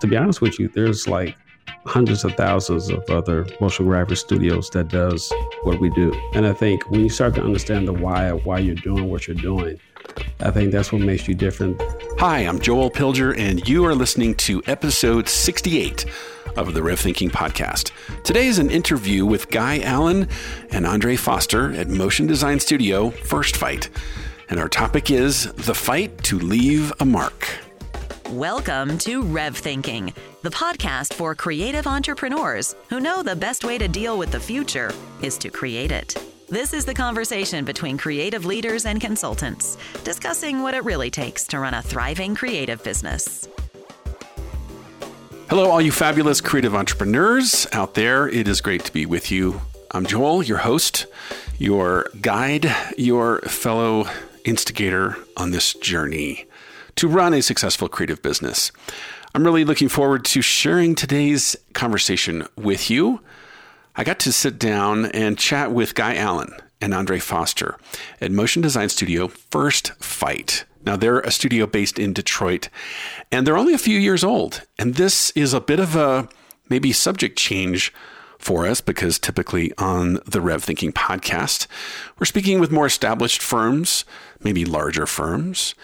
to be honest with you, there's like hundreds of thousands of other motion graphic studios that does what we do. And I think when you start to understand the why why you're doing what you're doing, I think that's what makes you different. Hi, I'm Joel Pilger, and you are listening to episode 68 of the Rev Thinking podcast. Today is an interview with Guy Allen and Andre Foster at Motion Design Studio First Fight. And our topic is the fight to leave a mark. Welcome to Rev Thinking, the podcast for creative entrepreneurs who know the best way to deal with the future is to create it. This is the conversation between creative leaders and consultants, discussing what it really takes to run a thriving creative business. Hello, all you fabulous creative entrepreneurs out there. It is great to be with you. I'm Joel, your host, your guide, your fellow instigator on this journey to run a successful creative business. I'm really looking forward to sharing today's conversation with you. I got to sit down and chat with Guy Allen and Andre Foster at Motion Design Studio First Fight. Now, they're a studio based in Detroit, and they're only a few years old. And this is a bit of a maybe subject change for us because typically on the Rev Thinking podcast, we're speaking with more established firms, maybe larger firms,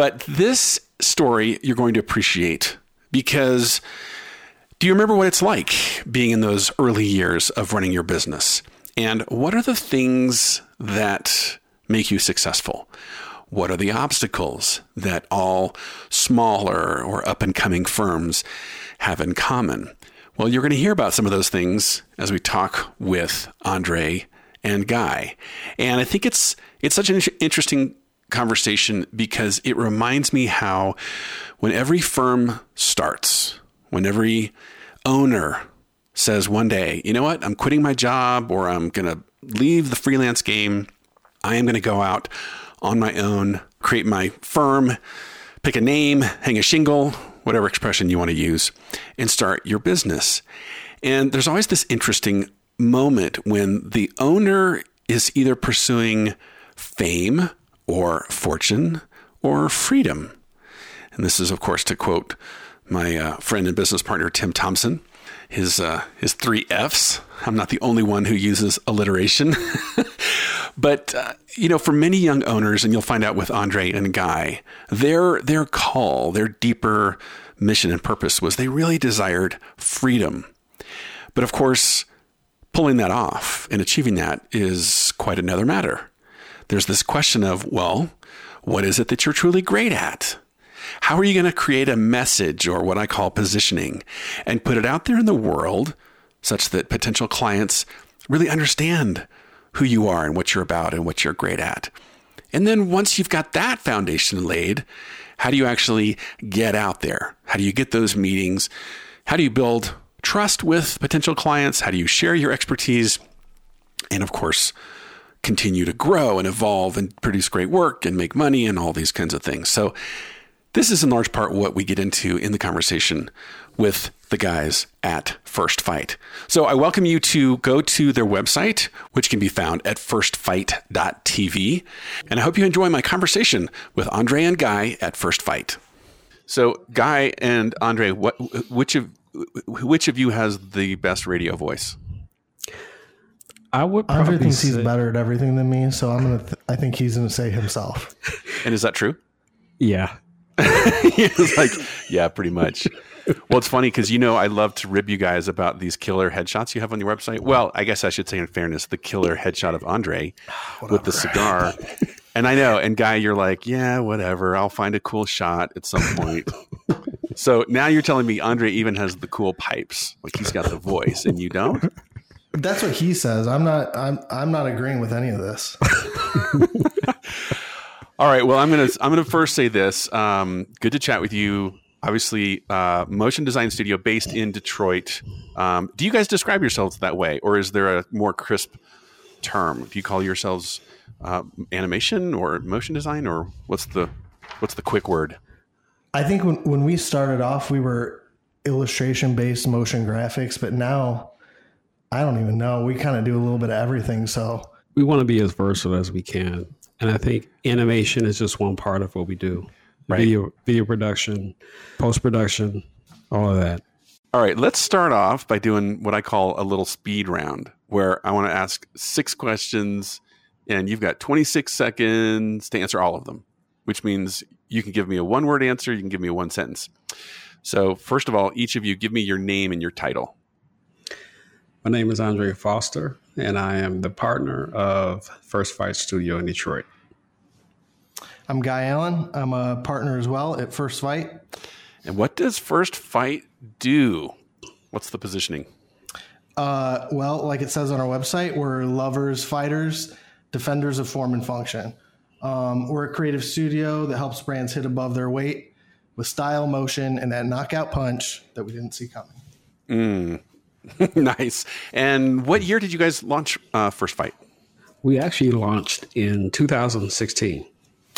but this story you're going to appreciate because do you remember what it's like being in those early years of running your business? And what are the things that make you successful? What are the obstacles that all smaller or up and coming firms have in common? Well, you're going to hear about some of those things as we talk with Andre and Guy. And I think it's it's such an interesting conversation because it reminds me how when every firm starts, when every owner says one day, you know what, I'm quitting my job or I'm going to leave the freelance game, I am going to go out on my own, create my firm, pick a name, hang a shingle, whatever expression you want to use, and start your business. And there's always this interesting moment when the owner is either pursuing fame or fortune or freedom. And this is, of course, to quote my uh, friend and business partner, Tim Thompson, his, uh, his three F's. I'm not the only one who uses alliteration. but, uh, you know, for many young owners, and you'll find out with Andre and Guy, their, their call, their deeper mission and purpose was they really desired freedom. But of course, pulling that off and achieving that is quite another matter there's this question of, well, what is it that you're truly great at? How are you going to create a message or what I call positioning and put it out there in the world such that potential clients really understand who you are and what you're about and what you're great at? And then once you've got that foundation laid, how do you actually get out there? How do you get those meetings? How do you build trust with potential clients? How do you share your expertise? And of course, continue to grow and evolve and produce great work and make money and all these kinds of things. So, this is in large part what we get into in the conversation with the guys at First Fight. So I welcome you to go to their website, which can be found at firstfight.tv. And I hope you enjoy my conversation with Andre and Guy at First Fight. So Guy and Andre, what which of which of you has the best radio voice? I would. Andre thinks say, he's better at everything than me, so I'm gonna. Th- I think he's gonna say himself. And is that true? Yeah. He's like, yeah, pretty much. Well, it's funny because you know I love to rib you guys about these killer headshots you have on your website. Well, I guess I should say in fairness, the killer headshot of Andre with the cigar. and I know, and Guy, you're like, yeah, whatever. I'll find a cool shot at some point. so now you're telling me Andre even has the cool pipes, like he's got the voice, and you don't. That's what he says. I'm not. I'm. I'm not agreeing with any of this. All right. Well, I'm gonna. I'm gonna first say this. Um, good to chat with you. Obviously, uh, motion design studio based in Detroit. Um, do you guys describe yourselves that way, or is there a more crisp term? Do you call yourselves uh, animation or motion design, or what's the what's the quick word? I think when when we started off, we were illustration based motion graphics, but now I don't even know. We kind of do a little bit of everything. So we want to be as versatile as we can. And I think animation is just one part of what we do. Right. Video, video production, post production, all of that. All right, let's start off by doing what I call a little speed round where I want to ask six questions and you've got 26 seconds to answer all of them, which means you can give me a one word answer, you can give me a one sentence. So, first of all, each of you give me your name and your title. My name is Andre Foster, and I am the partner of First Fight Studio in Detroit. I'm Guy Allen. I'm a partner as well at First Fight. And what does First Fight do? What's the positioning? Uh, well, like it says on our website, we're lovers, fighters, defenders of form and function. Um, we're a creative studio that helps brands hit above their weight with style, motion, and that knockout punch that we didn't see coming. Mm. nice. And what year did you guys launch uh, First Fight? We actually launched in 2016.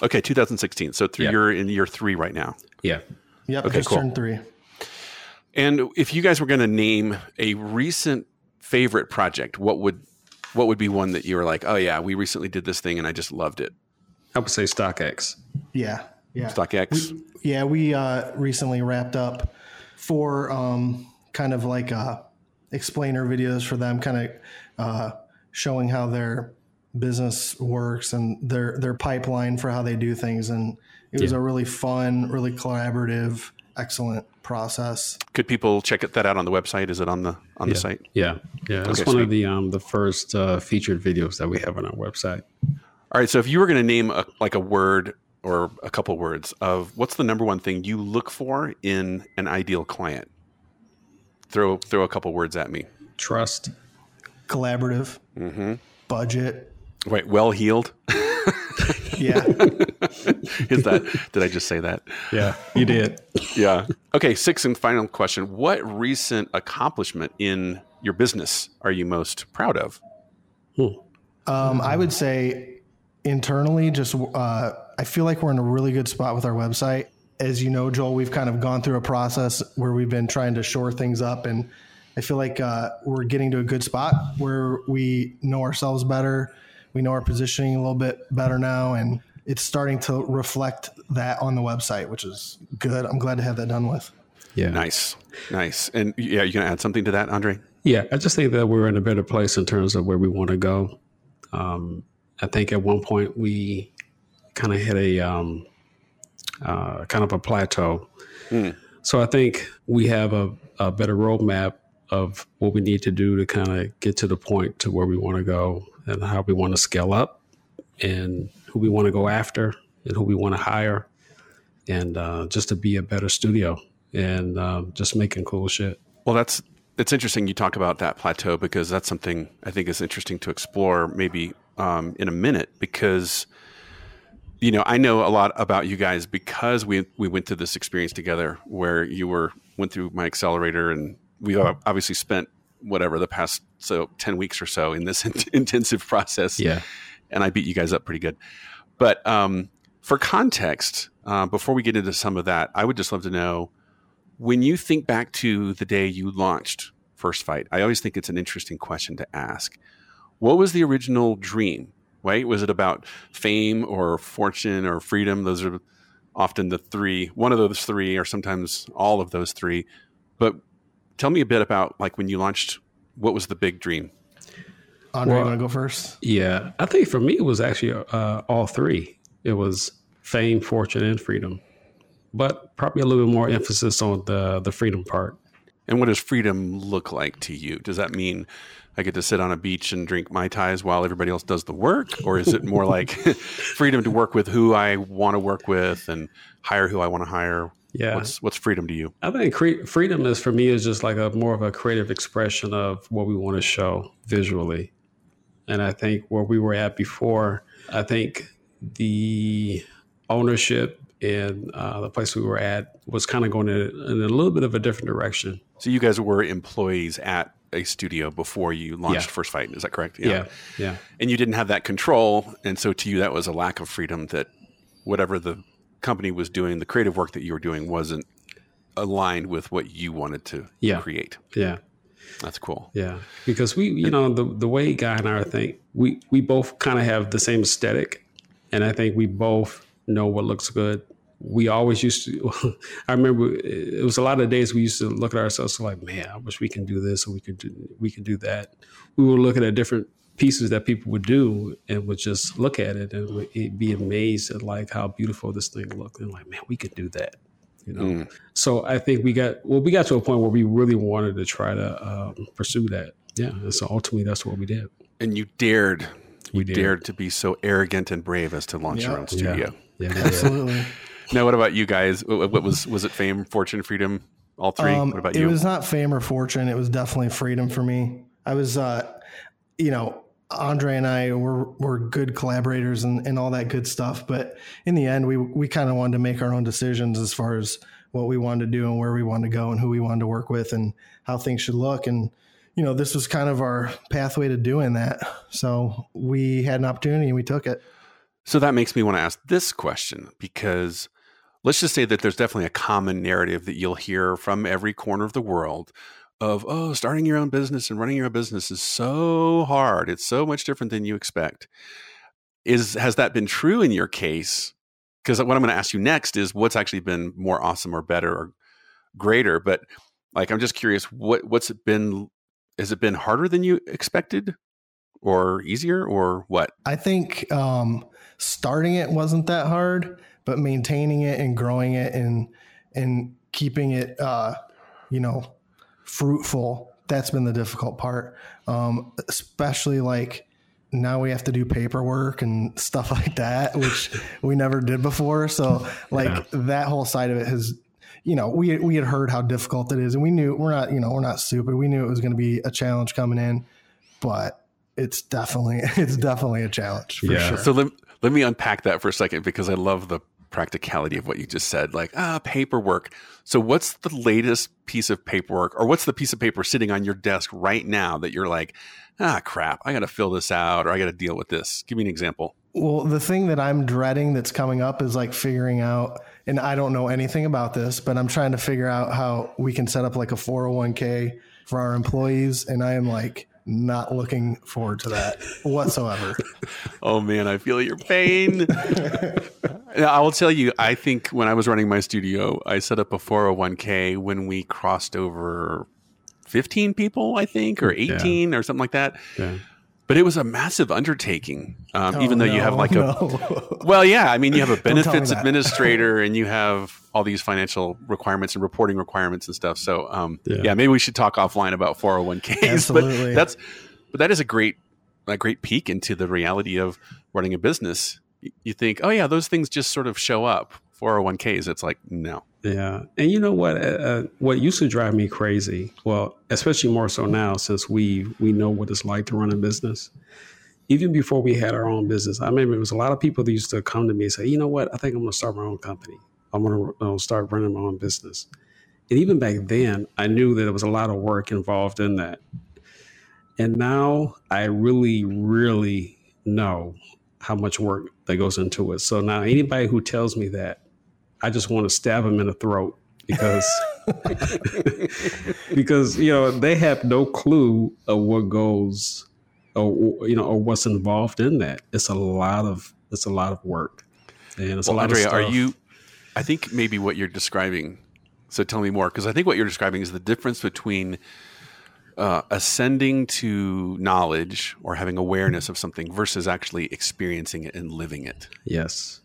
Okay, 2016. So th- yep. you're in year three right now. Yeah. Yep. Okay, just cool. turned three. And if you guys were going to name a recent favorite project, what would what would be one that you were like, oh yeah, we recently did this thing and I just loved it? I would say StockX. Yeah, yeah. StockX. We, yeah, we uh, recently wrapped up for um, kind of like uh, explainer videos for them, kind of uh, showing how their business works and their their pipeline for how they do things, and it was yeah. a really fun, really collaborative, excellent process. Could people check that out on the website? Is it on the on yeah. the site? Yeah, yeah. It's okay, one sweet. of the um, the first uh, featured videos that we have on our website. All right. So if you were going to name a, like a word or a couple words of what's the number one thing you look for in an ideal client, throw throw a couple words at me. Trust, collaborative, mm-hmm. budget. Wait, well heeled. yeah. Is that? Did I just say that? Yeah, you did. yeah. Okay. Sixth and final question: What recent accomplishment in your business are you most proud of? Hmm. Um, I would say internally, just uh, I feel like we're in a really good spot with our website. As you know, Joel, we've kind of gone through a process where we've been trying to shore things up, and I feel like uh, we're getting to a good spot where we know ourselves better. We know our positioning a little bit better now, and it's starting to reflect that on the website, which is good. I'm glad to have that done with. Yeah. Nice. Nice. And yeah, you going to add something to that, Andre? Yeah, I just think that we're in a better place in terms of where we want to go. Um, I think at one point we kind of hit a um, uh, kind of a plateau. Mm. So I think we have a, a better roadmap of what we need to do to kind of get to the point to where we want to go and how we want to scale up and who we want to go after and who we want to hire and uh, just to be a better studio and uh, just making cool shit. Well, that's it's interesting you talk about that plateau because that's something I think is interesting to explore maybe um, in a minute because you know I know a lot about you guys because we we went through this experience together where you were went through my accelerator and we obviously spent whatever the past so 10 weeks or so in this intensive process yeah and I beat you guys up pretty good but um, for context uh, before we get into some of that I would just love to know when you think back to the day you launched First Fight, I always think it's an interesting question to ask. What was the original dream? Right? Was it about fame or fortune or freedom? Those are often the three, one of those three, or sometimes all of those three. But tell me a bit about like when you launched, what was the big dream? Andre, well, you want to go first? Yeah, I think for me it was actually uh, all three. It was fame, fortune, and freedom but probably a little bit more emphasis on the the freedom part. And what does freedom look like to you? Does that mean I get to sit on a beach and drink mai tais while everybody else does the work, or is it more like freedom to work with who I want to work with and hire who I want to hire? Yeah, what's what's freedom to you? I think cre- freedom is for me is just like a more of a creative expression of what we want to show visually, and I think where we were at before, I think the ownership and uh, the place we were at was kind of going in, in, a little bit of a different direction. So you guys were employees at a studio before you launched yeah. First Fight, is that correct? Yeah. yeah, yeah. And you didn't have that control, and so to you that was a lack of freedom. That whatever the company was doing, the creative work that you were doing wasn't aligned with what you wanted to yeah. create. Yeah. That's cool. Yeah, because we, you know, the the way Guy and I think, we we both kind of have the same aesthetic, and I think we both know what looks good we always used to. I remember it was a lot of days we used to look at ourselves like, man, I wish we can do this or we could do we can do that. We were looking at different pieces that people would do and would just look at it and be amazed at like how beautiful this thing looked and like, man, we could do that. You know, mm. so I think we got well, we got to a point where we really wanted to try to um, pursue that. Yeah, and so ultimately, that's what we did. And you dared, you we dared. dared to be so arrogant and brave as to launch your own studio. Yeah, yeah absolutely. Now, what about you guys? What, was was it? Fame, fortune, freedom, all three. Um, what about you? It was not fame or fortune. It was definitely freedom for me. I was, uh, you know, Andre and I were were good collaborators and, and all that good stuff. But in the end, we we kind of wanted to make our own decisions as far as what we wanted to do and where we wanted to go and who we wanted to work with and how things should look. And you know, this was kind of our pathway to doing that. So we had an opportunity and we took it. So that makes me want to ask this question because let's just say that there's definitely a common narrative that you'll hear from every corner of the world of oh starting your own business and running your own business is so hard. It's so much different than you expect. Is has that been true in your case? Because what i'm going to ask you next is what's actually been more awesome or better or greater but like i'm just curious what what's it been has it been harder than you expected or easier or what? I think um starting it wasn't that hard but maintaining it and growing it and and keeping it uh, you know fruitful that's been the difficult part um, especially like now we have to do paperwork and stuff like that which we never did before so like yeah. that whole side of it has you know we we had heard how difficult it is and we knew we're not you know we're not stupid we knew it was going to be a challenge coming in but it's definitely it's definitely a challenge yeah sure. so let, let me unpack that for a second because i love the practicality of what you just said like ah paperwork. So what's the latest piece of paperwork or what's the piece of paper sitting on your desk right now that you're like ah crap i gotta fill this out or i gotta deal with this. Give me an example. Well the thing that i'm dreading that's coming up is like figuring out and i don't know anything about this but i'm trying to figure out how we can set up like a 401k for our employees and i am like not looking forward to that whatsoever. oh man, I feel your pain. I will tell you, I think when I was running my studio, I set up a 401k when we crossed over 15 people, I think, or 18 yeah. or something like that. Yeah but it was a massive undertaking. Um, oh, even though no, you have like a, no. well, yeah, I mean, you have a benefits administrator and you have all these financial requirements and reporting requirements and stuff. So, um, yeah. yeah. maybe we should talk offline about 401ks. Absolutely. But that's, but that is a great, a great peek into the reality of running a business. You think, oh yeah, those things just sort of show up. 401ks, it's like no. Yeah, and you know what? Uh, uh, what used to drive me crazy, well, especially more so now since we we know what it's like to run a business. Even before we had our own business, I remember it was a lot of people that used to come to me and say, "You know what? I think I'm going to start my own company. I'm going to start running my own business." And even back then, I knew that there was a lot of work involved in that. And now I really, really know how much work that goes into it. So now anybody who tells me that I just want to stab him in the throat because because you know they have no clue of what goes or you know or what's involved in that. It's a lot of it's a lot of work, and it's well, a lot Andrea, of stuff. Are you? I think maybe what you're describing. So tell me more, because I think what you're describing is the difference between uh, ascending to knowledge or having awareness of something versus actually experiencing it and living it. Yes.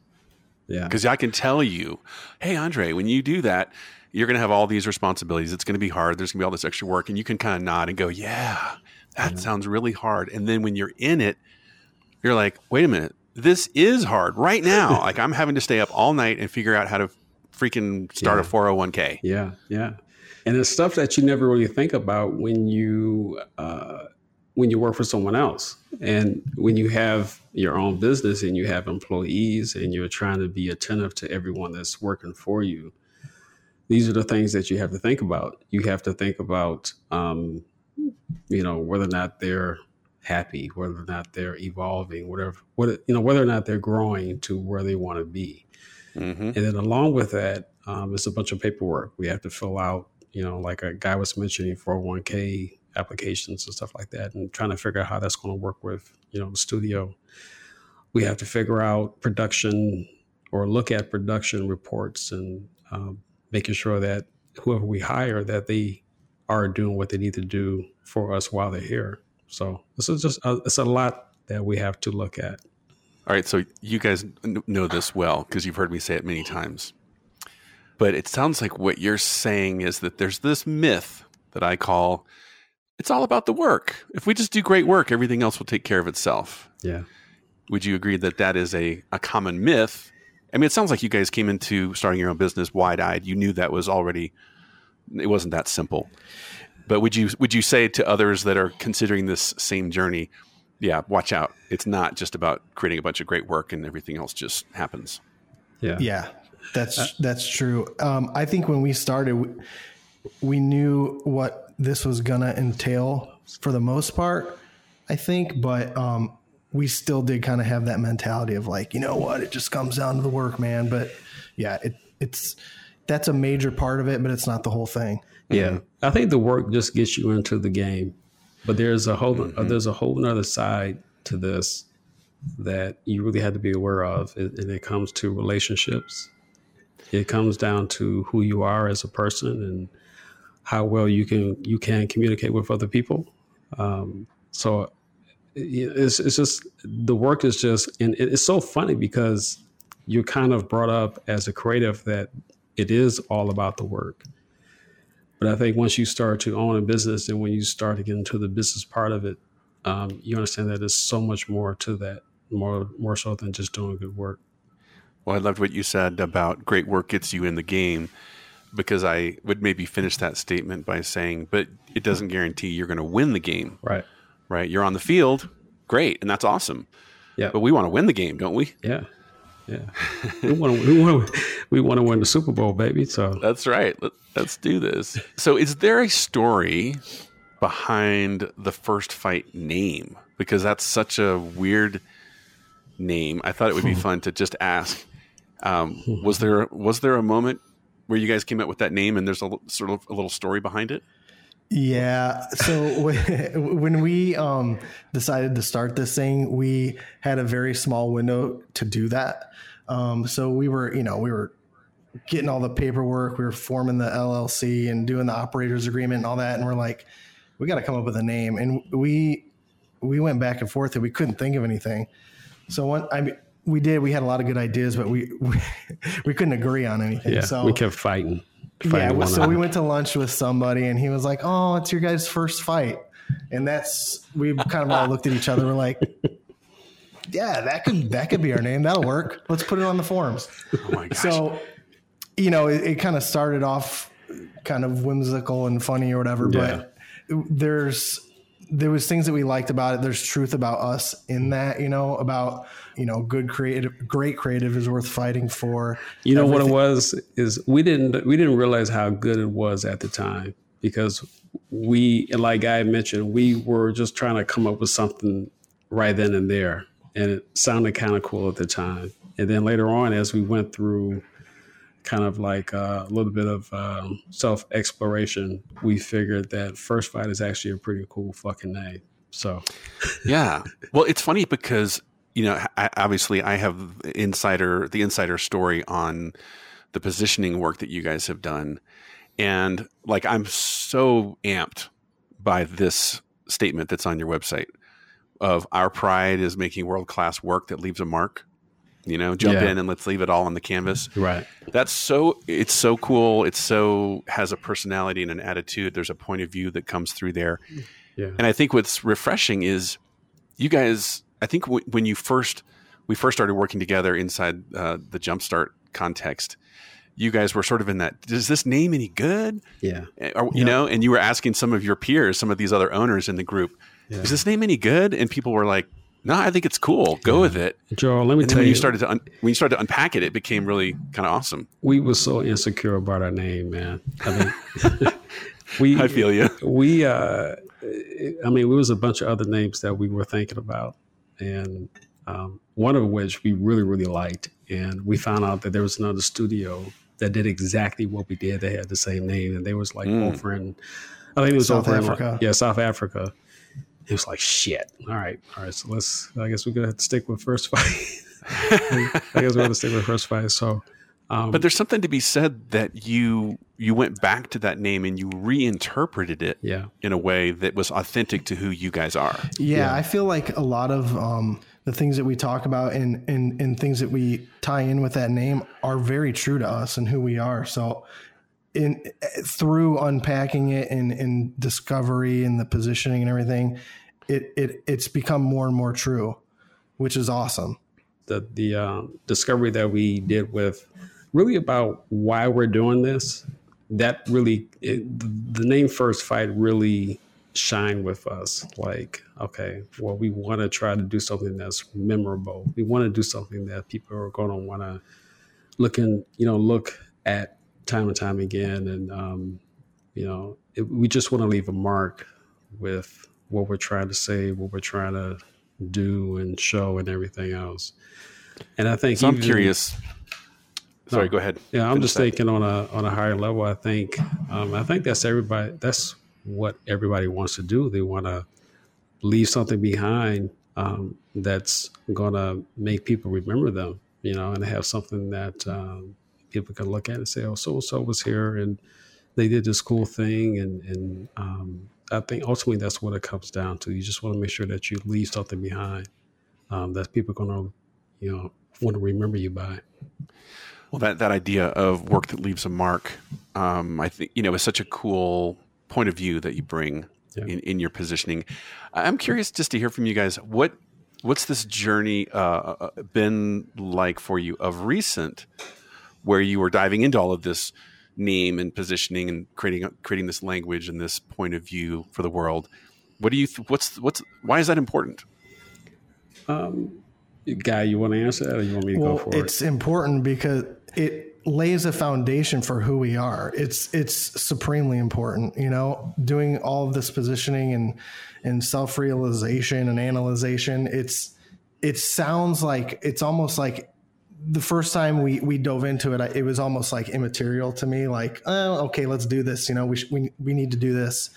Yeah. Because I can tell you, hey, Andre, when you do that, you're going to have all these responsibilities. It's going to be hard. There's going to be all this extra work. And you can kind of nod and go, yeah, that yeah. sounds really hard. And then when you're in it, you're like, wait a minute, this is hard right now. like I'm having to stay up all night and figure out how to freaking start yeah. a 401k. Yeah. Yeah. And it's stuff that you never really think about when you, uh, when you work for someone else. And when you have your own business and you have employees and you're trying to be attentive to everyone that's working for you, these are the things that you have to think about. You have to think about, um, you know, whether or not they're happy, whether or not they're evolving, whatever, what, you know, whether or not they're growing to where they want to be. Mm-hmm. And then along with that, um, it's a bunch of paperwork. We have to fill out, you know, like a guy was mentioning 401k applications and stuff like that, and trying to figure out how that's going to work with you know the studio. We have to figure out production or look at production reports and um, making sure that whoever we hire that they are doing what they need to do for us while they're here. So this is just a, it's a lot that we have to look at. All right, so you guys know this well because you've heard me say it many times. But it sounds like what you're saying is that there's this myth that I call it's all about the work. If we just do great work, everything else will take care of itself. Yeah. Would you agree that that is a, a common myth? I mean, it sounds like you guys came into starting your own business wide eyed. You knew that was already, it wasn't that simple. But would you would you say to others that are considering this same journey, yeah, watch out. It's not just about creating a bunch of great work and everything else just happens. Yeah. Yeah. That's uh, that's true. Um, I think when we started, we, we knew what this was gonna entail for the most part. I think, but um, we still did kind of have that mentality of like, you know what, it just comes down to the work, man. But yeah, it, it's that's a major part of it, but it's not the whole thing. Yeah, mm-hmm. I think the work just gets you into the game, but there's a whole mm-hmm. uh, there's a whole other side to this that you really have to be aware of, and it comes to relationships. It comes down to who you are as a person and how well you can you can communicate with other people. Um, so it's it's just the work is just and it's so funny because you're kind of brought up as a creative that it is all about the work. But I think once you start to own a business and when you start to get into the business part of it, um, you understand that there's so much more to that, more more so than just doing good work. Well, I loved what you said about great work gets you in the game because I would maybe finish that statement by saying, but it doesn't guarantee you're going to win the game. Right. Right. You're on the field. Great. And that's awesome. Yeah. But we want to win the game, don't we? Yeah. Yeah. we want to we want to, we want to win the Super Bowl, baby. So That's right. Let, let's do this. So is there a story behind the first fight name? Because that's such a weird name. I thought it would be fun to just ask. Um, was there was there a moment where you guys came up with that name and there's a sort of a little story behind it? Yeah. So when we um, decided to start this thing, we had a very small window to do that. Um, so we were, you know, we were getting all the paperwork, we were forming the LLC and doing the operators agreement and all that, and we're like, we got to come up with a name. And we we went back and forth and we couldn't think of anything. So one, I mean, we did. We had a lot of good ideas, but we we, we couldn't agree on anything. Yeah, so we kept fighting. fighting yeah, so we went to lunch with somebody, and he was like, "Oh, it's your guys' first fight," and that's we kind of all looked at each other. We're like, "Yeah, that could that could be our name. That'll work. Let's put it on the forums." Oh my gosh. So, you know, it, it kind of started off kind of whimsical and funny or whatever, yeah. but there's there was things that we liked about it. There's truth about us in that, you know, about you know, good creative, great creative is worth fighting for. You know Everything. what it was is we didn't we didn't realize how good it was at the time because we, like I mentioned, we were just trying to come up with something right then and there, and it sounded kind of cool at the time. And then later on, as we went through kind of like uh, a little bit of um, self exploration, we figured that First Fight is actually a pretty cool fucking name. So, yeah. Well, it's funny because you know, obviously, I have insider the insider story on the positioning work that you guys have done, and like I'm so amped by this statement that's on your website of our pride is making world class work that leaves a mark you know jump yeah. in and let's leave it all on the canvas right that's so it's so cool it's so has a personality and an attitude there's a point of view that comes through there yeah. and i think what's refreshing is you guys i think w- when you first we first started working together inside uh, the jumpstart context you guys were sort of in that does this name any good yeah eh, or, you yeah. know and you were asking some of your peers some of these other owners in the group yeah. is this name any good and people were like no, I think it's cool. Go yeah. with it, Joe. Let me and tell when you, you started to un- when you started to unpack it, it became really kind of awesome. We were so insecure about our name, man. I mean, we. I feel you. We. Uh, I mean, it was a bunch of other names that we were thinking about, and um, one of which we really, really liked, and we found out that there was another studio that did exactly what we did. They had the same name, and they was like mm. over in, I think it was South over Africa. in, yeah, South Africa It was like shit. All right, all right. So let's. I guess we're gonna have to stick with first fight. I guess we're gonna stick with first fight. So, um, but there's something to be said that you you went back to that name and you reinterpreted it yeah. in a way that was authentic to who you guys are. Yeah, yeah. I feel like a lot of um, the things that we talk about and, and and things that we tie in with that name are very true to us and who we are. So in through unpacking it and, and discovery and the positioning and everything, it, it it's become more and more true, which is awesome. The the uh, discovery that we did with really about why we're doing this, that really it, the name First Fight really shine with us. Like, okay, well, we want to try to do something that's memorable. We want to do something that people are going to want to look and you know look at time and time again. And, um, you know, it, we just want to leave a mark with what we're trying to say, what we're trying to do and show and everything else. And I think so I'm curious. Sorry, no, go ahead. Yeah, I'm just that. thinking on a on a higher level. I think um, I think that's everybody. That's what everybody wants to do. They want to leave something behind um, that's going to make people remember them. You know, and have something that um, people can look at and say, "Oh, so and so was here, and they did this cool thing." And and um, I think ultimately that's what it comes down to. You just want to make sure that you leave something behind um, that people are going to, you know, want to remember you by. Well, that that idea of work that leaves a mark, um, I think you know, is such a cool point of view that you bring yeah. in, in your positioning. I'm curious just to hear from you guys what what's this journey uh, uh been like for you of recent where you were diving into all of this name and positioning and creating creating this language and this point of view for the world. What do you? Th- what's what's why is that important? Um, guy, you want to answer that, or you want me to well, go for it's it? It's important because it lays a foundation for who we are. It's it's supremely important. You know, doing all of this positioning and and self realization and analyzation. It's it sounds like it's almost like the first time we we dove into it, it was almost like immaterial to me. Like, oh, okay, let's do this. You know, we sh- we we need to do this.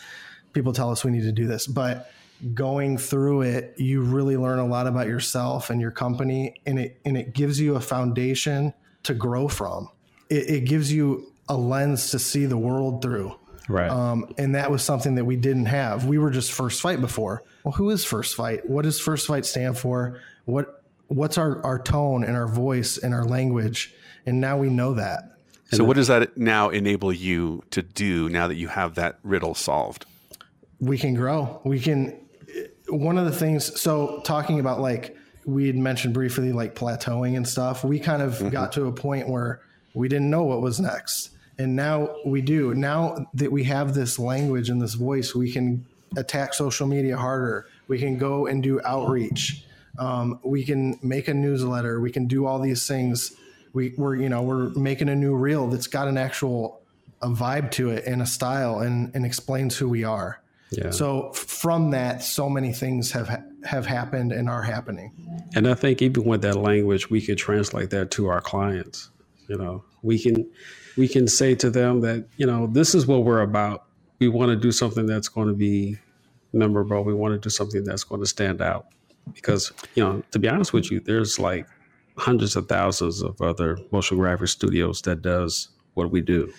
People tell us we need to do this, but going through it, you really learn a lot about yourself and your company, and it and it gives you a foundation to grow from. It, it gives you a lens to see the world through. Right. Um, and that was something that we didn't have. We were just First Fight before. Well, who is First Fight? What does First Fight stand for? What what's our, our tone and our voice and our language. And now we know that. So, what does that now enable you to do now that you have that riddle solved? We can grow. We can. One of the things, so talking about like we had mentioned briefly, like plateauing and stuff, we kind of mm-hmm. got to a point where we didn't know what was next. And now we do. Now that we have this language and this voice, we can attack social media harder. We can go and do outreach um, we can make a newsletter. We can do all these things. We, we're you know we're making a new reel that's got an actual a vibe to it and a style and and explains who we are. Yeah. So from that, so many things have have happened and are happening. And I think even with that language, we can translate that to our clients. You know, we can we can say to them that you know this is what we're about. We want to do something that's going to be memorable. We want to do something that's going to stand out because you know to be honest with you there's like hundreds of thousands of other motion graphic studios that does what we do.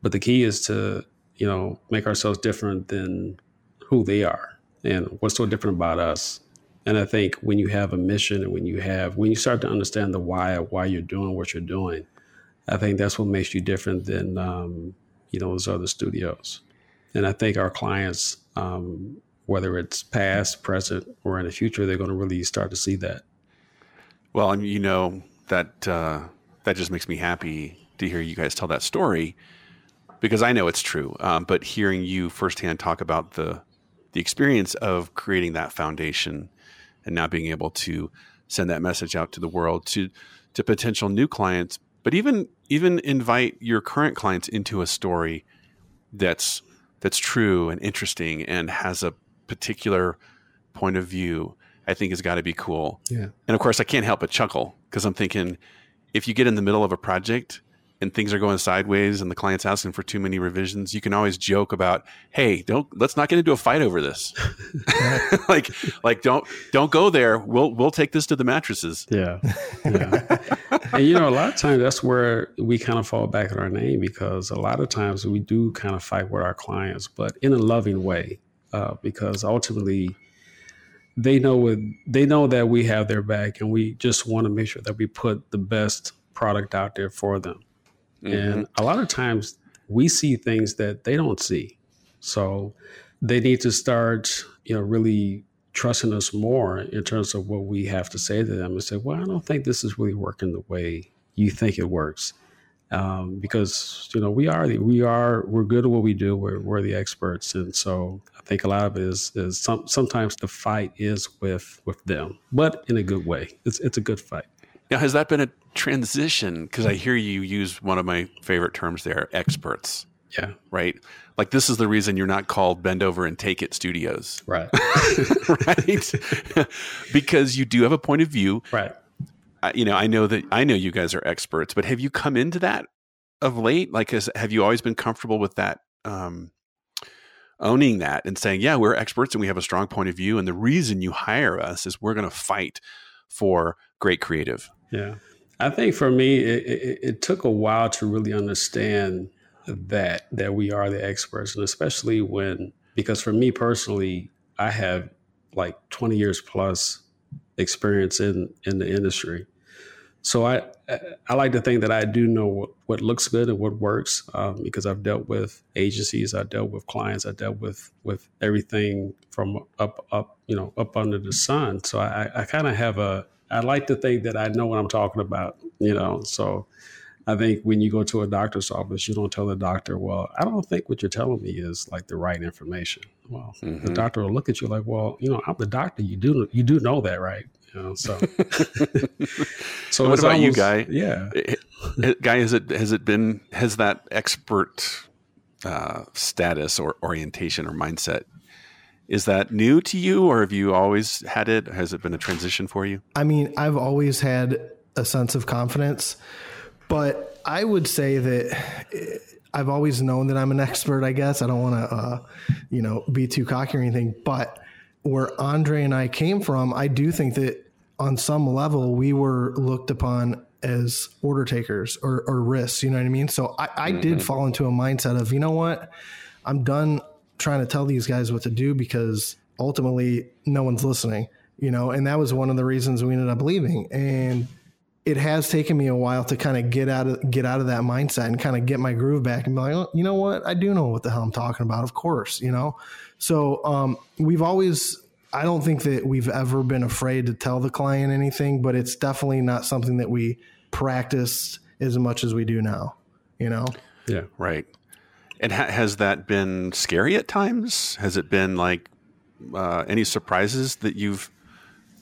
But the key is to you know make ourselves different than who they are and what's so different about us. And i think when you have a mission and when you have when you start to understand the why of why you're doing what you're doing i think that's what makes you different than um, you know those other studios. And i think our clients um, whether it's past, present, or in the future, they're going to really start to see that. Well, I mean, you know that uh, that just makes me happy to hear you guys tell that story because I know it's true. Um, but hearing you firsthand talk about the the experience of creating that foundation and now being able to send that message out to the world to to potential new clients, but even even invite your current clients into a story that's that's true and interesting and has a particular point of view, I think has got to be cool. Yeah. And of course, I can't help but chuckle because I'm thinking if you get in the middle of a project and things are going sideways and the client's asking for too many revisions, you can always joke about, "Hey, don't let's not get into a fight over this." like like don't don't go there. We'll we'll take this to the mattresses. Yeah. Yeah. and you know, a lot of times that's where we kind of fall back on our name because a lot of times we do kind of fight with our clients, but in a loving way. Uh, because ultimately they know what they know that we have their back and we just want to make sure that we put the best product out there for them. Mm-hmm. And a lot of times we see things that they don't see. So they need to start, you know, really trusting us more in terms of what we have to say to them and say, well, I don't think this is really working the way you think it works. Um, because you know we are the, we are we're good at what we do. We're we're the experts, and so I think a lot of it is is some, sometimes the fight is with with them, but in a good way. It's it's a good fight. Now, has that been a transition? Because I hear you use one of my favorite terms there, experts. Yeah. Right. Like this is the reason you're not called Bend Over and Take It Studios. Right. right. because you do have a point of view. Right. I, you know, I know that I know you guys are experts, but have you come into that of late? Like, has, have you always been comfortable with that? Um, owning that and saying, yeah, we're experts and we have a strong point of view. And the reason you hire us is we're going to fight for great creative. Yeah. I think for me, it, it, it, took a while to really understand that that we are the experts, and especially when because for me personally, I have like 20 years plus experience in in the industry, so I I like to think that I do know what, what looks good and what works um, because I've dealt with agencies, I've dealt with clients, I've dealt with with everything from up up you know up under the sun. So I, I kind of have a I like to think that I know what I'm talking about. You know, so I think when you go to a doctor's office, you don't tell the doctor, "Well, I don't think what you're telling me is like the right information." Well, mm-hmm. the doctor will look at you like, "Well, you know, I'm the doctor. You do you do know that, right?" You know, so. so what about almost, you, guy? Yeah, guy, has it has it been has that expert uh, status or orientation or mindset? Is that new to you, or have you always had it? Has it been a transition for you? I mean, I've always had a sense of confidence, but I would say that. I've always known that I'm an expert. I guess I don't want to, uh, you know, be too cocky or anything. But where Andre and I came from, I do think that on some level we were looked upon as order takers or, or risks. You know what I mean? So I, I mm-hmm. did fall into a mindset of, you know what, I'm done trying to tell these guys what to do because ultimately no one's listening. You know, and that was one of the reasons we ended up leaving. And it has taken me a while to kind of get out of get out of that mindset and kind of get my groove back and be like, oh, you know what, I do know what the hell I'm talking about, of course, you know. So um, we've always, I don't think that we've ever been afraid to tell the client anything, but it's definitely not something that we practice as much as we do now, you know? Yeah. Right. And ha- has that been scary at times? Has it been like uh, any surprises that you've,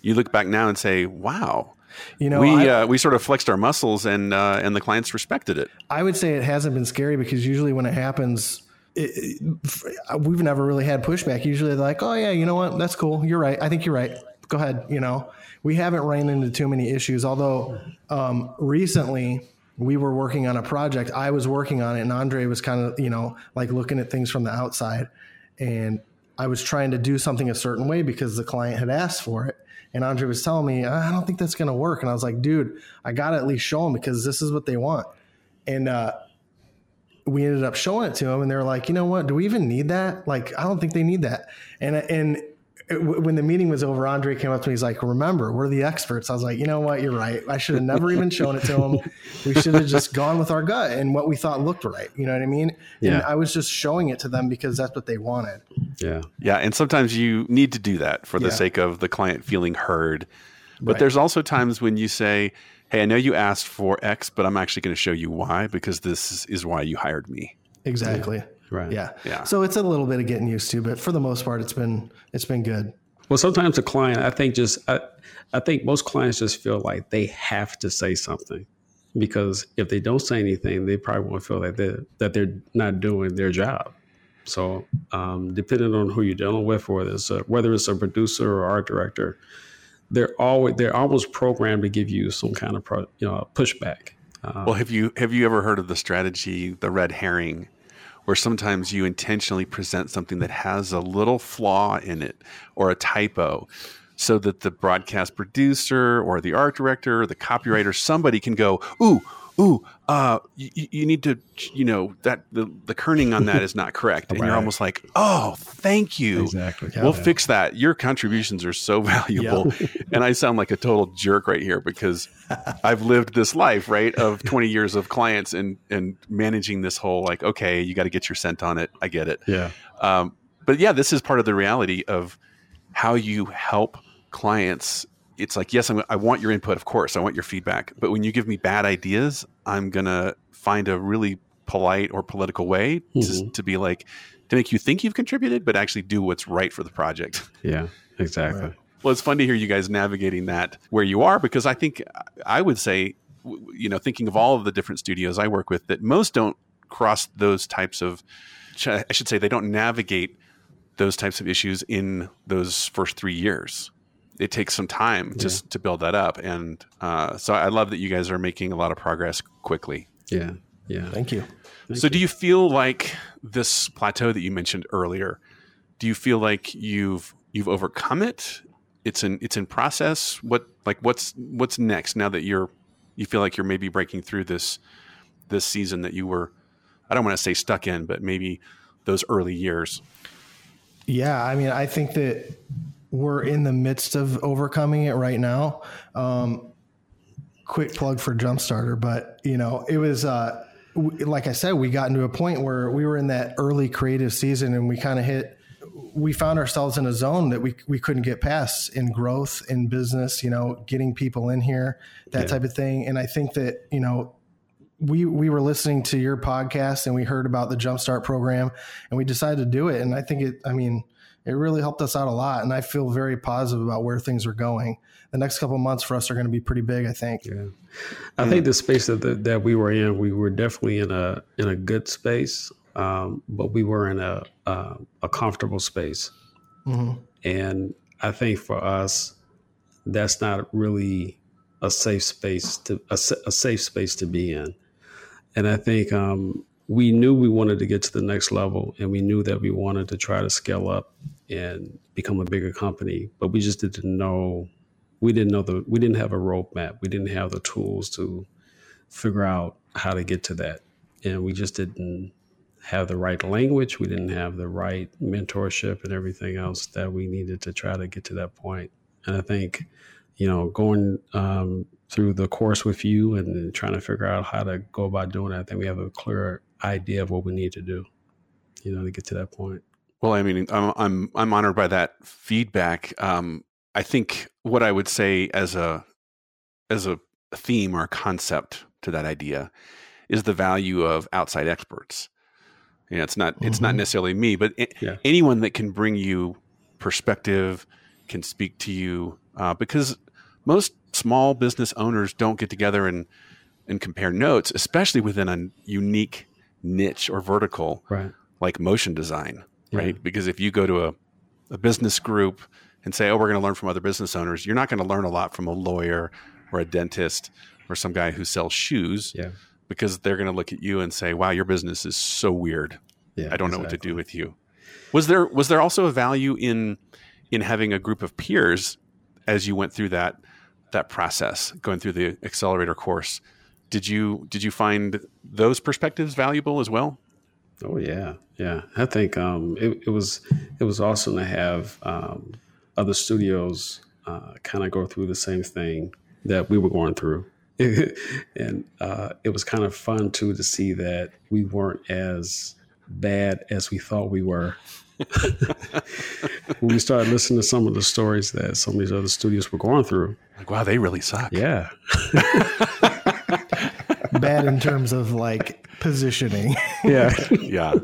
you look back now and say, wow, you know, we I, uh, we sort of flexed our muscles and uh, and the clients respected it. I would say it hasn't been scary because usually when it happens, it, it, we've never really had pushback. Usually they're like, oh, yeah, you know what? That's cool. You're right. I think you're right. Go ahead. You know, we haven't ran into too many issues. Although um, recently we were working on a project, I was working on it, and Andre was kind of, you know, like looking at things from the outside. And I was trying to do something a certain way because the client had asked for it. And Andre was telling me, I don't think that's going to work. And I was like, dude, I got to at least show them because this is what they want. And uh, we ended up showing it to them and they're like, you know what? Do we even need that? Like, I don't think they need that. And, and when the meeting was over, Andre came up to me. He's like, "Remember, we're the experts." I was like, "You know what? You're right. I should have never even shown it to him. We should have just gone with our gut and what we thought looked right. You know what I mean?" Yeah. And I was just showing it to them because that's what they wanted. Yeah, yeah. And sometimes you need to do that for the yeah. sake of the client feeling heard. But right. there's also times when you say, hey, I know you asked for X, but I'm actually going to show you why because this is why you hired me. Exactly. Yeah. Right. Yeah. Yeah. So it's a little bit of getting used to, but for the most part, it's been it's been good. Well, sometimes a client, I think, just I, I think most clients just feel like they have to say something because if they don't say anything, they probably won't feel like they're, that they're not doing their job. So, um, depending on who you're dealing with, or it's a, whether it's a producer or art director, they're always they're almost programmed to give you some kind of pro, you know pushback. Uh, well, have you have you ever heard of the strategy, the red herring, where sometimes you intentionally present something that has a little flaw in it or a typo, so that the broadcast producer or the art director or the copywriter, somebody can go, "Ooh, ooh, uh, you, you need to, you know, that the, the kerning on that is not correct. And Right. you're almost like, oh, thank you. Exactly. We'll fix that. Your contributions are so valuable. and I sound like a total jerk right here because I've lived this life, right, of 20 years of clients and, and managing this whole like, okay, you got to get your scent on it. I get it. Yeah. Um, but yeah, this is part of the reality of how you help clients. It's like, yes, I'm, I want your input, of course. I want your feedback. But when you give me bad ideas, I'm going to find a really polite or political way to, Mhm. to be like, to make you think you've contributed, but actually do what's right for the project. Yeah. Exactly. Right. Well, it's fun to hear you guys navigating that where you are because I think I would say, you know, thinking of all of the different studios I work with, that most don't cross those types of, I should say, they don't navigate those types of issues in those first three years. It takes some time just to build that up. And uh, so I love that you guys are making a lot of progress quickly. Yeah. Yeah. Thank you. so do you feel like this plateau that you mentioned earlier, do you feel like you've you've overcome it? It's in it's in process. What like what's what's next now that you're you feel like you're maybe breaking through this this season that you were I don't want to say stuck in, but maybe those early years. Yeah, I mean, I think that we're in the midst of overcoming it right now. Um, quick plug for Jumpstarter, but you know, it was uh, w- like I said, we got into a point where we were in that early creative season, and we kind of hit. We found ourselves in a zone that we we couldn't get past in growth in business. You know, getting people in here, that type of thing. And I think that you know we we were listening to your podcast and we heard about the Jumpstart program and we decided to do it. And I think it, I mean, it really helped us out a lot. And I feel very positive about where things are going. The next couple of months for us are going to be pretty big, I think. Yeah. I think the space that the, that we were in, we were definitely in a in a good space, um, but we were in a uh, a comfortable space, and I think for us, that's not really a safe space to a, a safe space to be in, and I think um, we knew we wanted to get to the next level, and we knew that we wanted to try to scale up and become a bigger company, but we just didn't know we didn't know the we didn't have a roadmap. We didn't have the tools to figure out how to get to that, and we just didn't have the right language. We didn't have the right mentorship and everything else that we needed to try to get to that point. And I think, you know, going um, through the course with you and trying to figure out how to go about doing it, I think we have a clear idea of what we need to do, you know, to get to that point. Well, I mean, I'm I'm I'm honored by that feedback. Um, I think what I would say as a as a theme or a concept to that idea is the value of outside experts. You know, it's not it's not Mhm. necessarily me, but Yeah. anyone that can bring you perspective, can speak to you, uh, because most small business owners don't get together and and compare notes, especially within a unique niche or vertical Right. like motion design, Yeah. right? Because if you go to a, a business group and say, oh, we're going to learn from other business owners, you're not going to learn a lot from a lawyer or a dentist or some guy who sells shoes Yeah. because they're going to look at you and say, wow, your business is so weird. Yeah. I don't know what to do with you. Was there was there also a value in in having a group of peers as you went through that that process, going through the accelerator course? Did you did you find those perspectives valuable as well? Oh yeah, yeah. I think um, it, it was it was awesome to have um, other studios uh, kind of go through the same thing that we were going through, and uh, it was kind of fun too to see that we weren't as bad as we thought we were. when we started listening to some of the stories that some of these other studios were going through, Like, wow, they really suck. yeah, Bad in terms of like positioning. yeah, yeah.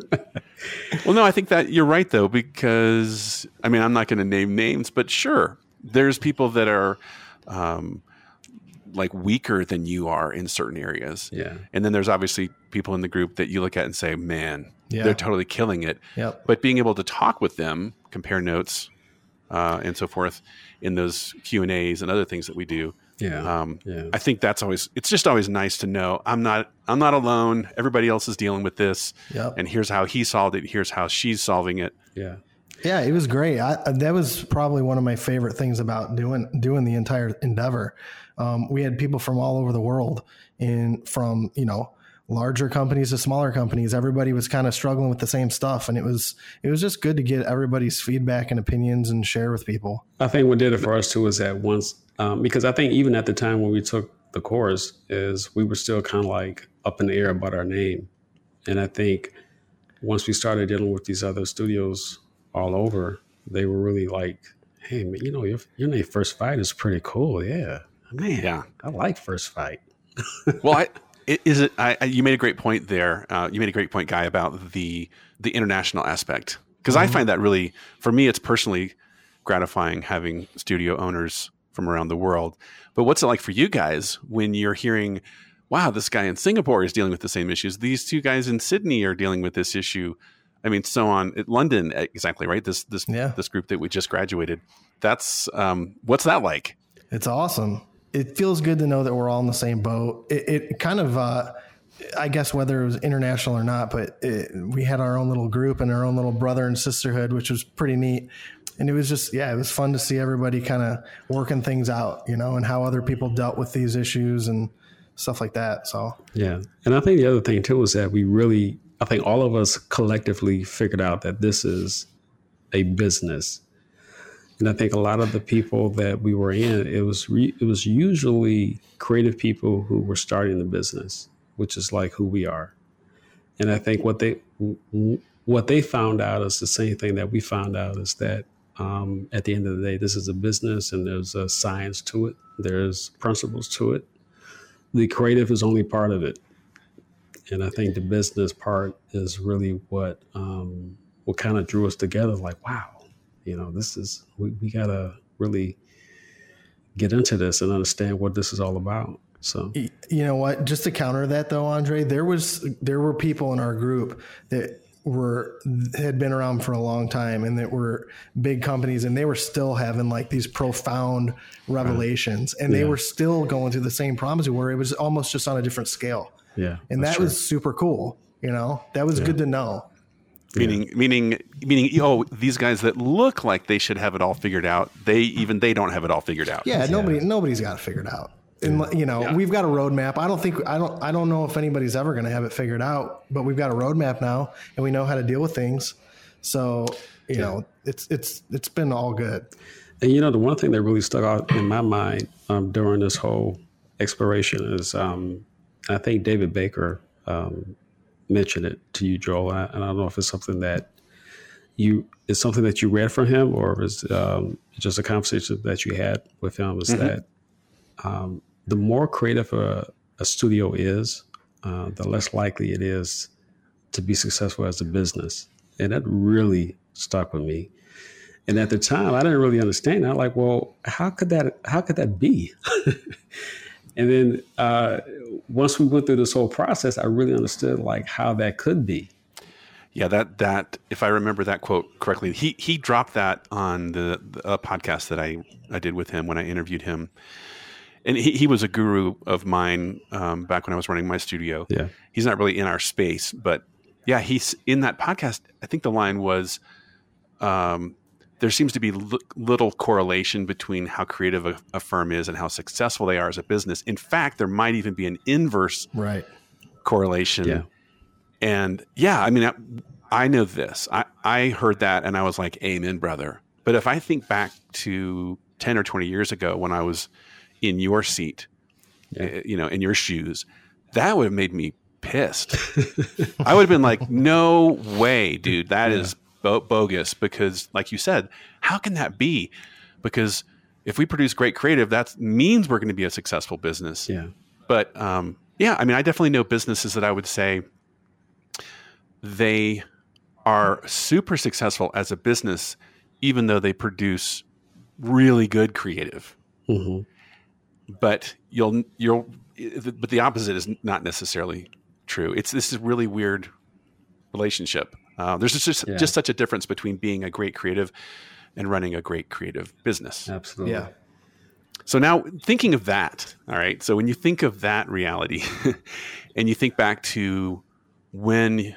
Well, no, I think that you're right though, because I mean, I'm not going to name names, but sure, there's people that are um, like weaker than you are in certain areas, yeah, and then there's obviously people in the group that you look at and say, "Man, Yeah. they're totally killing it." Yep. But being able to talk with them, compare notes, uh, and so forth in those Q and A's and other things that we do, Yeah. Um, yeah. I think that's always it's just always nice to know I'm not I'm not alone. Everybody else is dealing with this, Yep. and here's how he solved it. Here's how she's solving it. yeah. Yeah, it was great. I, that was probably one of my favorite things about doing doing the entire endeavor. Um, we had people from all over the world, in from you know larger companies to smaller companies. Everybody was kind of struggling with the same stuff, and it was it was just good to get everybody's feedback and opinions and share with people. I think what did it for us too was that once, um, because I think even at the time when we took the course, is we were still kind of like up in the air about our name, and I think once we started dealing with these other studios all over, they were really like, "Hey, man, you know, your your name First Fight is pretty cool, yeah, man, Yeah. I like First Fight." well, I, is it? I, you made a great point there. Uh, you made a great point, guy, about the the international aspect because I find that really, for me, it's personally gratifying having studio owners from around the world. But what's it like for you guys when you're hearing, "Wow, this guy in Singapore is dealing with the same issues. These two guys in Sydney are dealing with this issue." I mean, so on. London, exactly right. This this Yeah. this group that we just graduated. That's um, what's that like? It's awesome. It feels good to know that we're all in the same boat. It, it kind of, uh, I guess, whether it was international or not, but it, we had our own little group and our own little brother and sisterhood, which was pretty neat. And it was just, yeah, it was fun to see everybody kind of working things out, you know, and how other people dealt with these issues and stuff like that. So, Yeah. And I think the other thing too is that we really, I think all of us collectively figured out that this is a business. And I think a lot of the people that we were in, it was re, it was usually creative people who were starting the business, which is like who we are. And I think what they what they found out is the same thing that we found out is that um, at the end of the day, this is a business and there's a science to it. There's principles to it. The creative is only part of it and I think the business part is really what um, what kind of drew us together. Like, wow, you know, this is we, we gotta really get into this and understand what this is all about. So you know what? Just to counter that though, Andre, there was, there were people in our group that were, had been around for a long time and that were big companies and they were still having like these profound revelations and they were still going through the same problems where it was almost just on a different scale. yeah, and that true. was super cool. You know, that was good to know. meaning meaning meaning oh these guys that look like they should have it all figured out they even they don't have it all figured out Yeah, nobody nobody's got it figured out. And you know, we've got a roadmap. I don't think I don't I don't know if anybody's ever going to have it figured out, but we've got a roadmap now, and we know how to deal with things. So you know, it's it's it's been all good. And you know, the one thing that really stuck out in my mind um, during this whole exploration is, um, I think David Baker um, mentioned it to you, Joel. And I, and I don't know if it's something that you is something that you read from him, or is um, just a conversation that you had with him. Is that um, the more creative a, a studio is, uh, the less likely it is to be successful as a business, and that really stuck with me. And at the time, I didn't really understand. I'm like, well, how could that? How could that be? and then uh, once we went through this whole process, I really understood like how that could be. yeah that that if i remember that quote correctly he he dropped that on the, the podcast that i i did with him when i interviewed him and he, he was a guru of mine um, back when i was running my studio Yeah. he's not really in our space but yeah he's in that podcast i think the line was um, there seems to be li- little correlation between how creative a, a firm is and how successful they are as a business in fact there might even be an inverse Right. correlation Yeah. and yeah i mean I, I know this I, I heard that and i was like amen brother but if i think back to 10 or 20 years ago when i was in your seat uh, you know in your shoes that would have made me pissed. I would have been like no way dude That is bo- bogus because like you said how can that be? Because if we produce great creative that means we're going to be a successful business. Yeah. but um, yeah, I mean, I definitely know businesses that I would say they are super successful as a business, even though they produce really good creative. hmm But you'll you'll but the opposite is not necessarily true. It's this is really weird relationship. Uh, there's just Yeah. just such a difference between being a great creative and running a great creative business. Absolutely. Yeah. So now thinking of that, all right. So when you think of that reality and you think back to when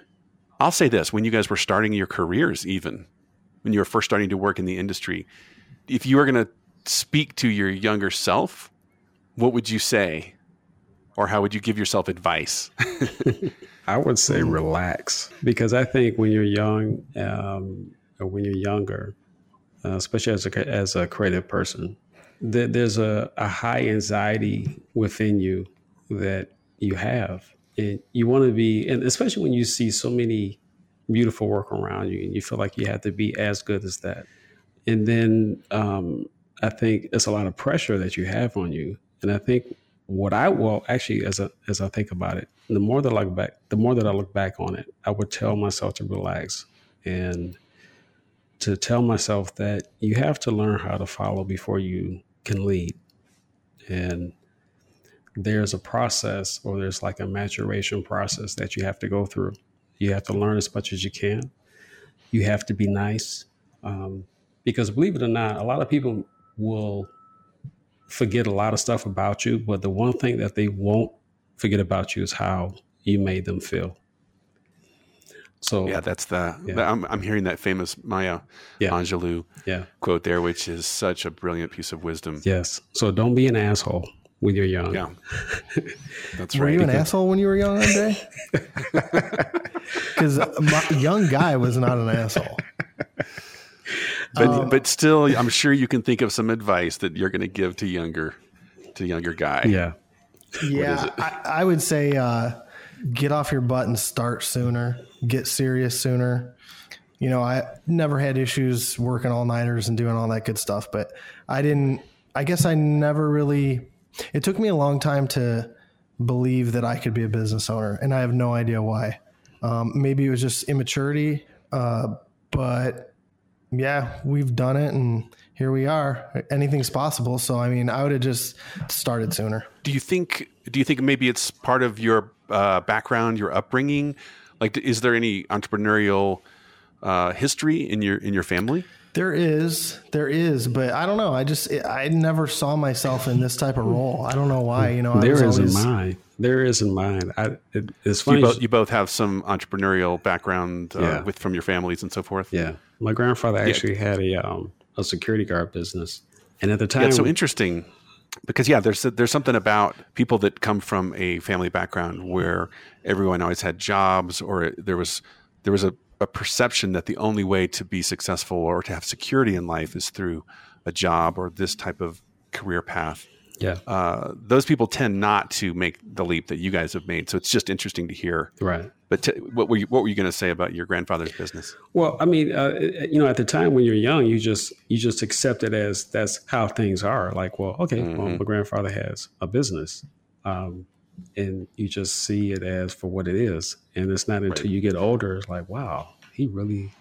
I'll say this, when you guys were starting your careers even when you were first starting to work in the industry, if you were going to speak to your younger self, what would you say? Or how would you give yourself advice? I would say relax because I think when you're young, um, or when you're younger, uh, especially as a, as a creative person, th- there's a, a high anxiety within you that you have. And you want to be, and especially when you see so many beautiful work around you and you feel like you have to be as good as that. And then um, I think it's a lot of pressure that you have on you. And I think what I well actually as a, as I think about it, the more that I look back, the more that I look back on it, I would tell myself to relax and to tell myself that you have to learn how to follow before you can lead. And there's a process or there's like a maturation process that you have to go through. You have to learn as much as you can. You have to be nice. Um, because believe it or not, a lot of people will forget a lot of stuff about you, but the one thing that they won't forget about you is how you made them feel. So yeah, that's the, yeah. the I'm, I'm, hearing that famous Maya yeah. Angelou yeah. quote there, which is such a brilliant piece of wisdom. Yes. So don't be an asshole when you're young. Yeah, that's right. Were you an asshole when you were young, Andre? Because a young guy was not an asshole. But um, but still, I'm sure you can think of some advice that you're going to give to younger to younger guy. Yeah, yeah. I, I, would say uh, get off your butt and start sooner. Get serious sooner. You know, I never had issues working all nighters and doing all that good stuff, but I didn't. I guess I never really it took me a long time to believe that I could be a business owner, and I have no idea why. Um, maybe it was just immaturity, uh, but yeah, we've done it, and here we are. Anything's possible. So, I mean, I would have just started sooner. Do you think? Do you think maybe it's part of your uh, background, your upbringing? Like, is there any entrepreneurial uh, history in your in your family? There is, there is, but I don't know. I just I never saw myself in this type of role. I don't know why. You know, there is always... in mine. There is in mine. I, it, it's funny. You both, you both, have some entrepreneurial background uh, yeah. with from your families and so forth. Yeah, my grandfather actually yeah. had a um, a security guard business, and at the time, yeah, it's so interesting because yeah, there's there's something about people that come from a family background where everyone always had jobs, or there was there was a a perception that the only way to be successful or to have security in life is through a job or this type of career path. Yeah. Uh, those people tend not to make the leap that you guys have made. So it's just interesting to hear. Right. But t- what were you, what were you going to say about your grandfather's business? Well, I mean, uh, you know, at the time when you're young, you just you just accept it as that's how things are. Like, well, okay, mm-hmm. well, my grandfather has a business. Um, and you just see it as for what it is. And it's not until right. you get older, it's like, wow, he really,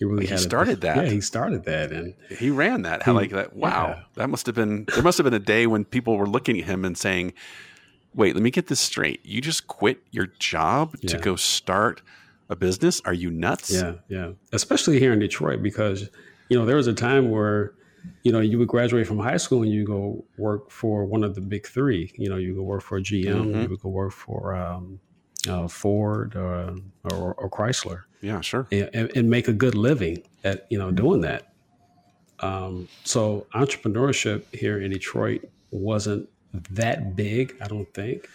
he really he started a, that. Yeah, he started that, and he ran that. How like that? Wow, yeah. that must have been. There must have been a day when people were looking at him and saying, "Wait, let me get this straight. You just quit your job yeah. to go start." a business? Are you nuts? Yeah, yeah. Especially here in Detroit, because you know there was a time where you know, you would graduate from high school and you go work for one of the big three. You know, you go work for GM, mm-hmm. you would go work for um, uh, Ford or, or, or, Chrysler. Yeah, sure. And, and, make a good living at you know doing that. Um, so entrepreneurship here in Detroit wasn't that big, I don't think.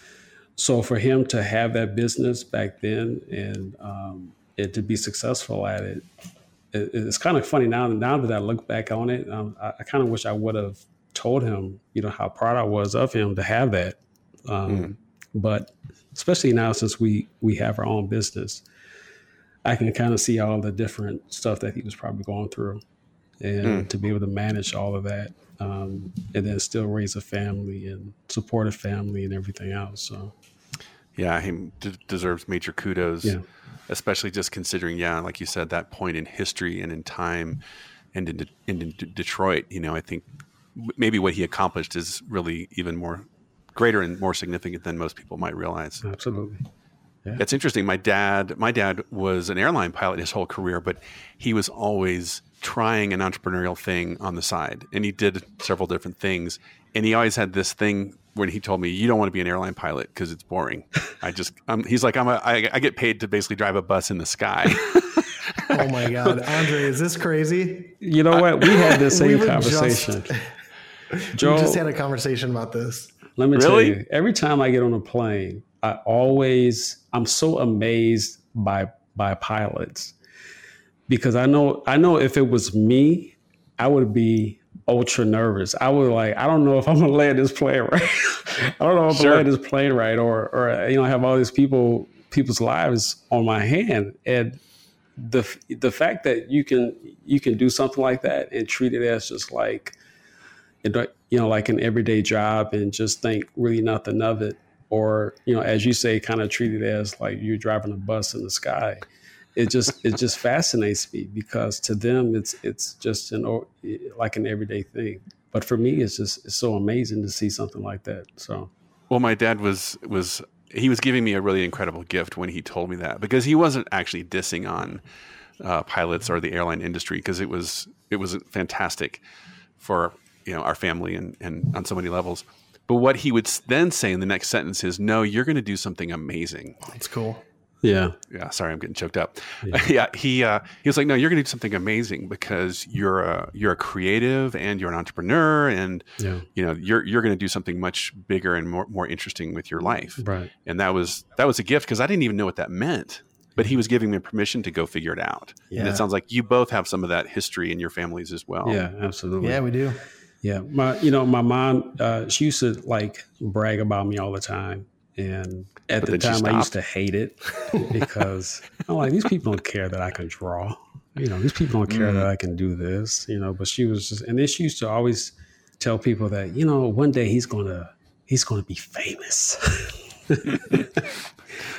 So for him to have that business back then and um, and to be successful at it, it, it's kind of funny now. Now that I look back on it, um, I, I kind of wish I would have told him, you know, how proud I was of him to have that. Um, mm. But especially now since we we have our own business, I can kind of see all the different stuff that he was probably going through, and mm. to be able to manage all of that, um, and then still raise a family and support a family and everything else. So, yeah, he d- deserves major kudos. Yeah especially just considering, yeah, like you said, that point in history and in time, and in, De- in De- Detroit. You know, I think maybe what he accomplished is really even more greater and more significant than most people might realize. Absolutely. Yeah. That's interesting. My dad, my dad was an airline pilot his whole career, but he was always trying an entrepreneurial thing on the side, and he did several different things. And he always had this thing when he told me, "You don't want to be an airline pilot because it's boring." I just, I'm, he's like, "I'm a, I, I get paid to basically drive a bus in the sky." oh my god, Andre, is this crazy? You know what? We had the same we conversation. Just, Joel, we just had a conversation about this. Let me really? tell you, every time I get on a plane, I always I'm so amazed by by pilots because I know I know if it was me, I would be ultra nervous. I would like I don't know if I'm gonna land this plane right. I don't know if sure. I'm gonna land this plane right, or or you know have all these people people's lives on my hand and the the fact that you can you can do something like that and treat it as just like you know like an everyday job and just think really nothing of it. Or you know as you say kind of treat it as like you're driving a bus in the sky. It just it just fascinates me because to them it's it's just an like an everyday thing. But for me it's just it's so amazing to see something like that so. Well my dad was was he was giving me a really incredible gift when he told me that because he wasn't actually dissing on uh, pilots or the airline industry because it was it was fantastic for you know our family and and on so many levels but what he would then say in the next sentence is, "No, you're going to do something amazing." That's cool. Yeah. Yeah. Sorry, I'm getting choked up. Yeah. yeah he uh, he was like, "No, you're going to do something amazing because you're a you're a creative and you're an entrepreneur, and yeah. you know you're you're going to do something much bigger and more more interesting with your life." Right. And that was that was a gift because I didn't even know what that meant. But he was giving me permission to go figure it out. Yeah. And it sounds like you both have some of that history in your families as well. Yeah, absolutely. Yeah, we do. Yeah, my you know my mom uh, she used to like brag about me all the time, and at but the time I used to hate it because I'm like these people don't care that I can draw. You know, these people don't care mm. that I can do this. You know, but she was just, and then she used to always tell people that you know one day he's gonna he's gonna be famous. there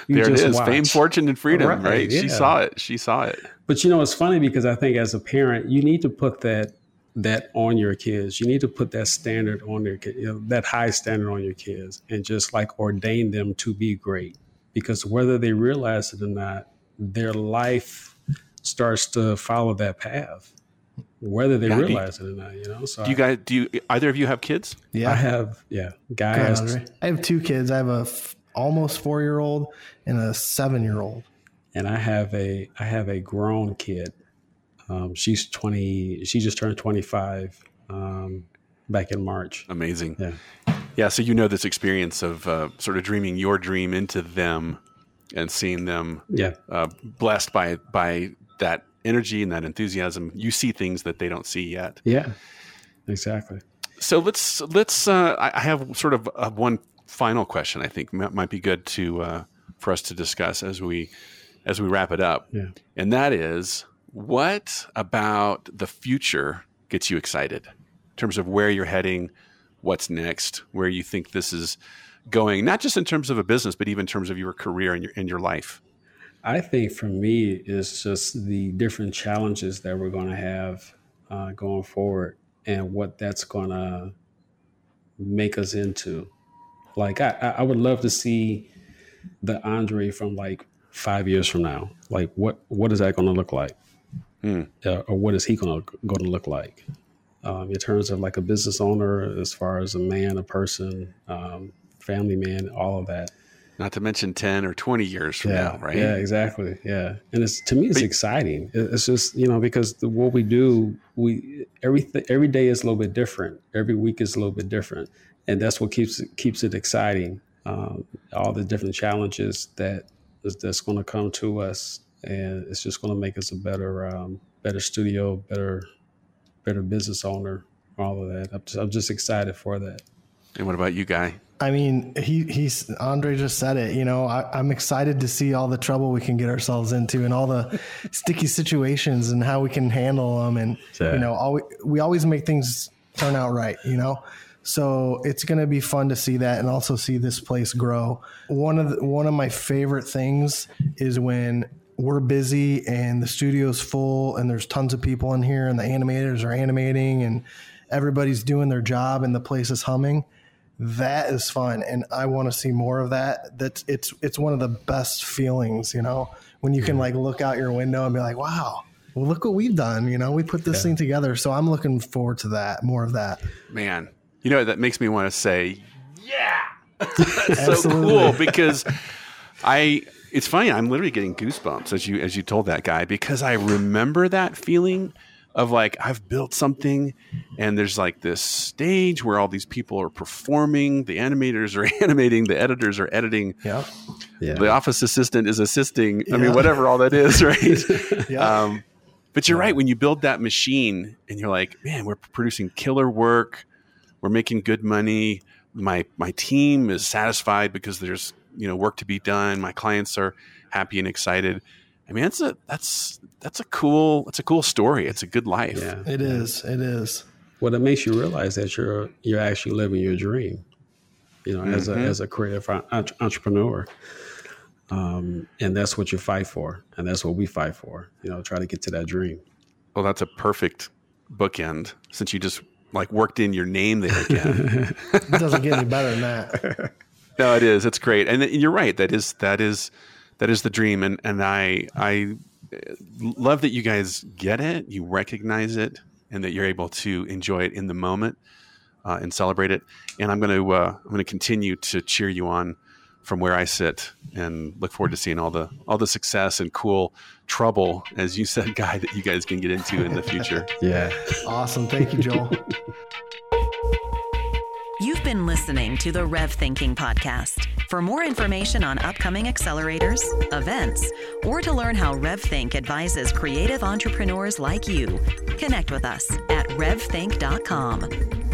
it is, watch. fame, fortune, and freedom. Right? right? Yeah. She saw it. She saw it. But you know, it's funny because I think as a parent, you need to put that that on your kids. You need to put that standard on their you know, that high standard on your kids, and just like ordain them to be great. Because whether they realize it or not, their life starts to follow that path, whether they yeah, realize you, it or not. You know. So do you guys? Do you either of you have kids? Yeah, I have. Yeah, guys. I have two kids. I have a f- almost four year old and a seven year old. And I have a I have a grown kid um, she's 20, she just turned 25 um, back in March. Amazing. Yeah. Yeah. So you know this experience of uh, sort of dreaming your dream into them and seeing them yeah. Uh, blessed by, by that energy and that enthusiasm. You see things that they don't see yet. Yeah, exactly. So let's, let's, uh, I have sort of uh, one final question I think might be good to, uh, for us to discuss as we, as we wrap it up. Yeah. And that is, what about the future gets you excited in terms of where you're heading, what's next, where you think this is going, not just in terms of a business, but even in terms of your career and your, and your life? I think for me, it's just the different challenges that we're going to have uh, going forward and what that's going to make us into. Like, I, I would love to see the Andre from like five years from now. Like, what what is that going to look like? Mm. uh, or what is he going to going to look like um, in terms of like a business owner, as far as a man, a person, um, family man, all of that. Not to mention ten or twenty years from yeah, now, right? Yeah, exactly. Yeah, and it's to me, it's but, exciting. It's just you know because the, what we do, we every every day is a little bit different. Every week is a little bit different, and that's what keeps it, keeps it exciting. Um, all the different challenges that that's going to come to us and it's just going to make us a better um, better studio, better better business owner, all of that. I'm just, I'm just excited for that. And what about you, Guy? I mean, he he's Andre just said it. You know, I, am excited to see all the trouble we can get ourselves into and all the sticky situations and how we can handle them. And yeah. you know, all, we always make things turn out right. You know, so it's going to be fun to see that and also see this place grow. One of the, one of my favorite things is when we're busy and the studio's full and there's tons of people in here and the animators are animating and everybody's doing their job and the place is humming. that is fun. And i want to see more of that. That's it's it's one of the best feelings you know? When you can like look out your window and be like wow well look what we've done you know? We put this yeah. thing together. So i'm looking forward to that more of that. Man you know that makes me want to say yeah. That's so cool because i it's funny i'm literally getting goosebumps as you as you told that guy because i remember that feeling of like I've built something and there's like this stage where all these people are performing, the animators are animating, the editors are editing. Yeah. yeah. The office assistant is assisting. Yeah. I mean, whatever all that is, right? yeah. Um, but you're yeah. right. When you build that machine and you're like, man, we're producing killer work, we're making good money. My my team is satisfied because there's you know work to be done. My clients are happy and excited. I mean, that's a that's that's a cool that's a cool story. It's a good life. Yeah, it is. It is. Well, it makes you realize that you're you're actually living your dream. You know, mm-hmm. as a as a creative entrepreneur, um, and that's what you fight for, and that's what we fight for. You know, try to get to that dream. Well, that's a perfect bookend since you just like worked in your name there again. it doesn't get any better than that. no, it is. It's great, and you're right. That is that is that is the dream, and and I I love that you guys get it, you recognize it, and that you're able to enjoy it in the moment uh, and celebrate it. And I'm going to uh, I'm going to continue to cheer you on from where I sit, and look forward to seeing all the all the success and cool trouble, as you said, guy, that you guys can get into in the future. yeah, awesome. Thank you, Joel. Been listening to the Rev Thinking Podcast. For more information on upcoming accelerators, events, or to learn how RevThink advises creative entrepreneurs like you, connect with us at revthink.com.